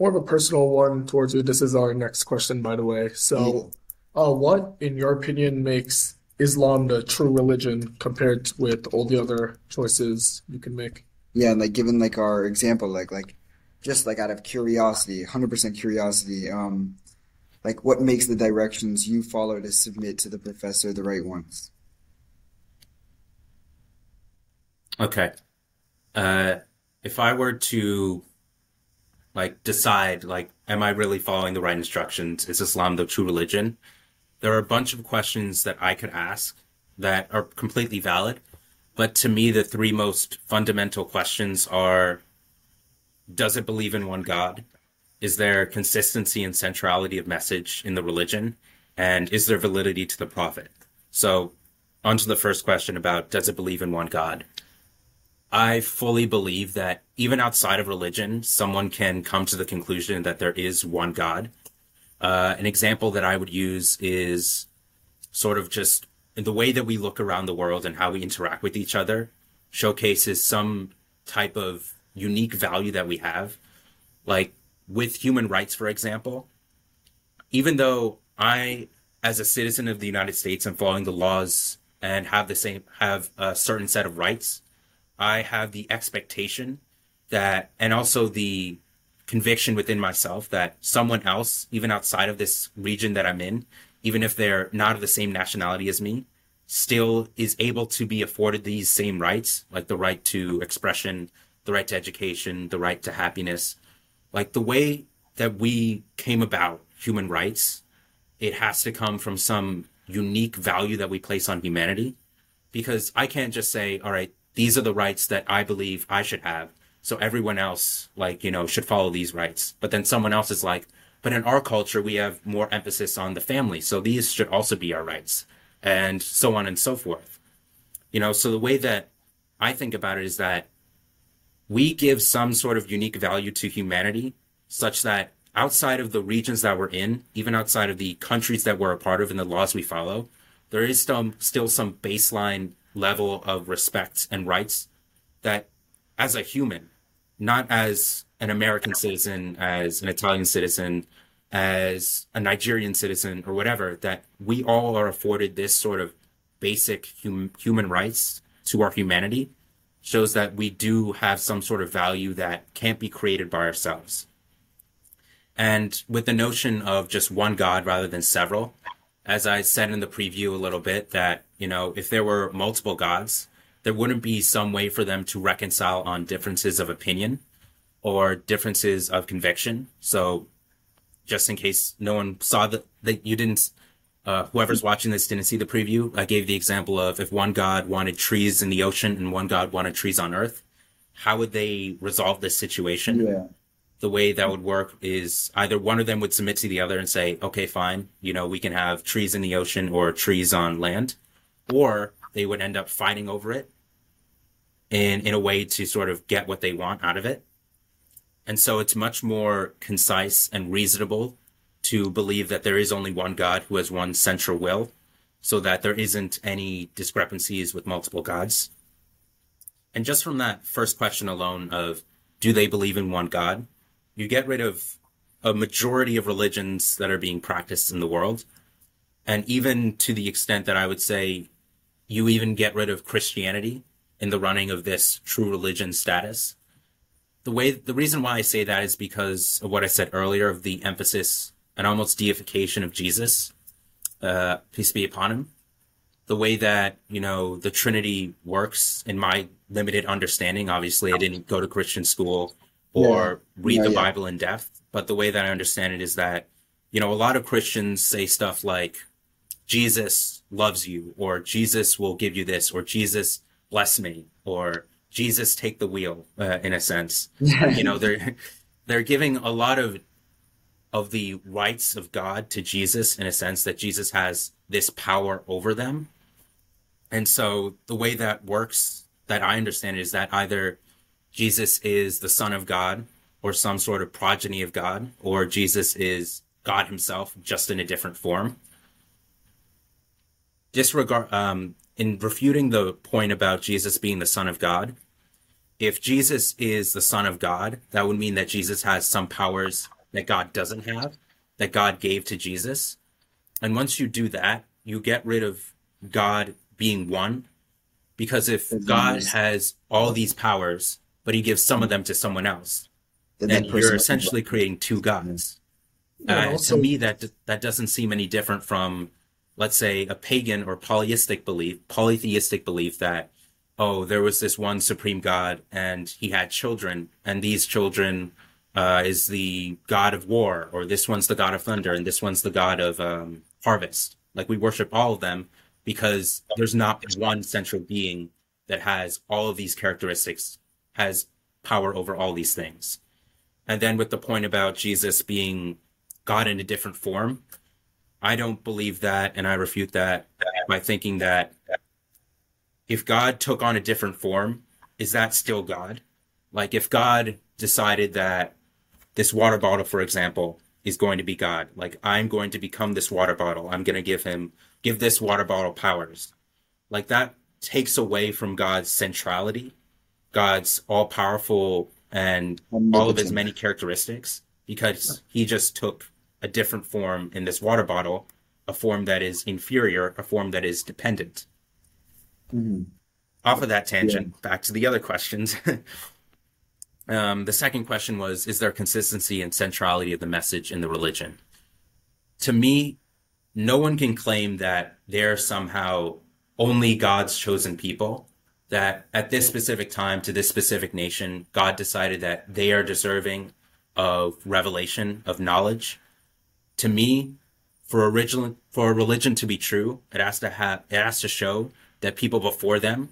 more of a personal one towards you. This is our next question, by the way. So, uh, what, in your opinion, makes Islam the true religion compared with all the other choices you can make? Yeah, and like given like our example, like like just like out of curiosity, hundred percent curiosity, um, like what makes the directions you follow to submit to the professor the right ones? Okay. Uh, if I were to like decide like am I really following the right instructions? Is Islam the true religion? There are a bunch of questions that I could ask that are completely valid, but to me the three most fundamental questions are does it believe in one God? Is there consistency and centrality of message in the religion? And is there validity to the prophet? So, on to the first question about does it believe in one God? I fully believe that even outside of religion, someone can come to the conclusion that there is one God. Uh, an example that I would use is sort of just the way that we look around the world and how we interact with each other showcases some type of unique value that we have. Like with human rights, for example, even though I, as a citizen of the United States, am following the laws and have the same, have a certain set of rights, I have the expectation that, and also the conviction within myself that someone else, even outside of this region that I'm in, even if they're not of the same nationality as me, still is able to be afforded these same rights, like the right to expression, the right to education, the right to happiness. Like the way that we came about human rights, it has to come from some unique value that we place on humanity. Because I can't just say, all right, these are the rights that I believe I should have. So everyone else, like, you know, should follow these rights. But then someone else is like, but in our culture, we have more emphasis on the family. So these should also be our rights and so on and so forth. You know, so the way that I think about it is that we give some sort of unique value to humanity such that outside of the regions that we're in, even outside of the countries that we're a part of and the laws we follow, there is some, still some baseline level of respect and rights that as a human, not as an American citizen, as an Italian citizen, as a Nigerian citizen or whatever, that we all are afforded this sort of basic hum- human rights to our humanity shows that we do have some sort of value that can't be created by ourselves. And with the notion of just one God rather than several, as I said in the preview a little bit, that, you know, if there were multiple gods, there wouldn't be some way for them to reconcile on differences of opinion or differences of conviction. So just in case no one saw that, that you didn't, uh, whoever's watching this didn't see the preview, I gave the example of if one god wanted trees in the ocean and one god wanted trees on earth, how would they resolve this situation? Yeah the way that would work is either one of them would submit to the other and say, okay, fine, you know, we can have trees in the ocean or trees on land, or they would end up fighting over it in, in a way to sort of get what they want out of it. And so it's much more concise and reasonable to believe that there is only one God who has one central will so that there isn't any discrepancies with multiple gods. And just from that first question alone of do they believe in one God? you get rid of a majority of religions that are being practiced in the world. And even to the extent that I would say you even get rid of Christianity in the running of this true religion status. The way, the reason why I say that is because of what I said earlier of the emphasis and almost deification of Jesus, uh, peace be upon him. The way that, you know, the Trinity works in my limited understanding. Obviously, I didn't go to Christian school or yeah. read yeah, the yeah. Bible in depth. But the way that I understand it is that, you know, a lot of Christians say stuff like, Jesus loves you, or Jesus will give you this, or Jesus bless me, or Jesus take the wheel, uh, in a sense. you know, they're, they're giving a lot of, of the rights of God to Jesus in a sense that Jesus has this power over them. And so the way that works, that I understand it, is that either Jesus is the Son of God or some sort of progeny of God, or Jesus is God Himself, just in a different form. Disregard um, in refuting the point about Jesus being the Son of God, if Jesus is the Son of God, that would mean that Jesus has some powers that God doesn't have, that God gave to Jesus. And once you do that, you get rid of God being one. Because if God has all these powers, but he gives some of them to someone else, then you're essentially creating two gods. Uh, also, to me, that that doesn't seem any different from, let's say, a pagan or polytheistic belief, polytheistic belief that, oh, there was this one supreme God and he had children, and these children uh, is the god of war, or this one's the god of thunder, and this one's the god of um, harvest. Like we worship all of them because there's not one central being that has all of these characteristics, has power over all these things. And then with the point about Jesus being God in a different form, I don't believe that, and I refute that by thinking that if God took on a different form, is that still God? Like if God decided that this water bottle, for example, is going to be God, like I'm going to become this water bottle, I'm going to give him, give this water bottle powers. Like that takes away from God's centrality, God's all powerful and all of his many characteristics because he just took a different form in this water bottle, a form that is inferior, a form that is dependent. Mm-hmm. Off of that tangent, yeah. back to the other questions. um, the second question was Is there consistency and centrality of the message in the religion? To me, no one can claim that they're somehow only God's chosen people that at this specific time to this specific nation, God decided that they are deserving of revelation, of knowledge. To me, for original for a religion to be true, it has to have it has to show that people before them,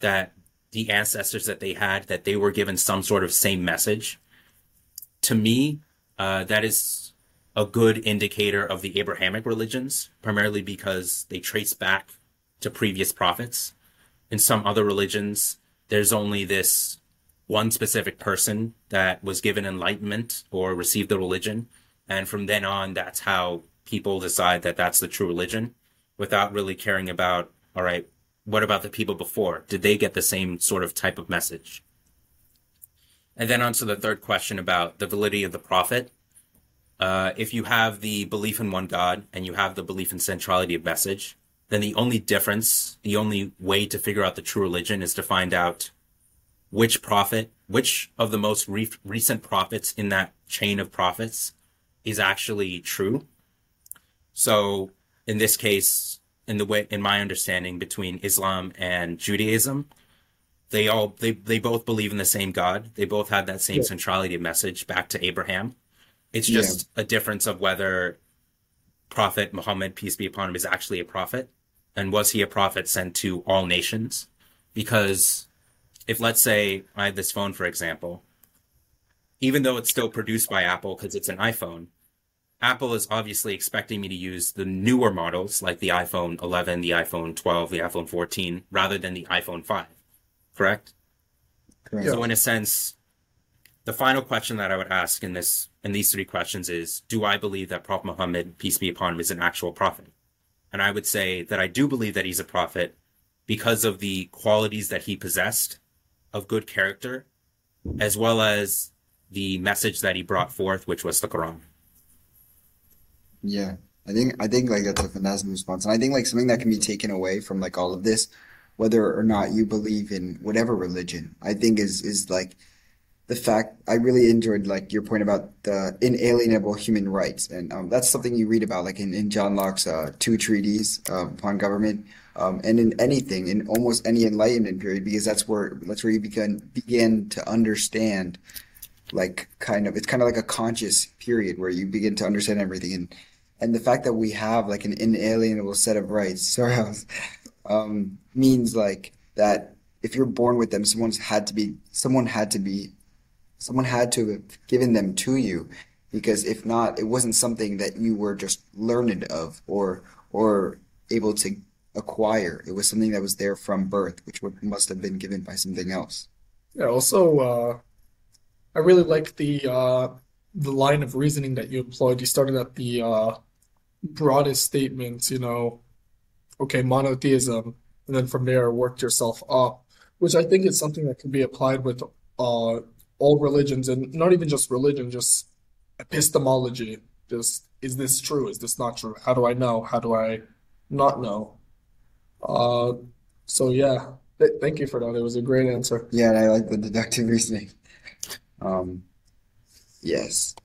that the ancestors that they had, that they were given some sort of same message. To me, uh, that is a good indicator of the Abrahamic religions, primarily because they trace back to previous prophets in some other religions, there's only this one specific person that was given enlightenment or received the religion. And from then on, that's how people decide that that's the true religion without really caring about, all right, what about the people before? Did they get the same sort of type of message? And then on to the third question about the validity of the prophet. Uh, if you have the belief in one God and you have the belief in centrality of message, then the only difference, the only way to figure out the true religion is to find out which prophet, which of the most re- recent prophets in that chain of prophets is actually true. So in this case, in the way, in my understanding, between Islam and Judaism, they all they they both believe in the same God. They both have that same yeah. centrality message back to Abraham. It's just yeah. a difference of whether Prophet Muhammad, peace be upon him, is actually a prophet and was he a prophet sent to all nations? Because if let's say I have this phone, for example, even though it's still produced by Apple because it's an iPhone, Apple is obviously expecting me to use the newer models like the iPhone 11, the iPhone 12, the iPhone 14, rather than the iPhone 5. Correct? Correct. So in a sense, the final question that I would ask in this in these three questions is: Do I believe that Prophet Muhammad, peace be upon him, is an actual prophet? And I would say that I do believe that he's a prophet because of the qualities that he possessed of good character, as well as the message that he brought forth, which was the Quran. Yeah. I think I think like that's a fantastic response. And I think like something that can be taken away from like all of this, whether or not you believe in whatever religion, I think is is like the fact I really enjoyed like your point about the inalienable human rights, and um, that's something you read about like in, in John Locke's uh, two treaties uh, upon government, um, and in anything in almost any Enlightenment period, because that's where that's where you begin begin to understand, like kind of it's kind of like a conscious period where you begin to understand everything, and and the fact that we have like an inalienable set of rights, sorry, um, means like that if you're born with them, someone's had to be someone had to be Someone had to have given them to you because if not, it wasn't something that you were just learned of or or able to acquire. It was something that was there from birth, which would, must have been given by something else. Yeah. Also, uh, I really like the uh, the line of reasoning that you employed. You started at the uh, broadest statements. You know, okay, monotheism, and then from there worked yourself up which I think is something that can be applied with uh, all religions and not even just religion, just epistemology. Just is this true? Is this not true? How do I know? How do I not know? Uh, so yeah, th thank you for that. It was a great answer. Yeah, and I like the deductive reasoning. Um, yes.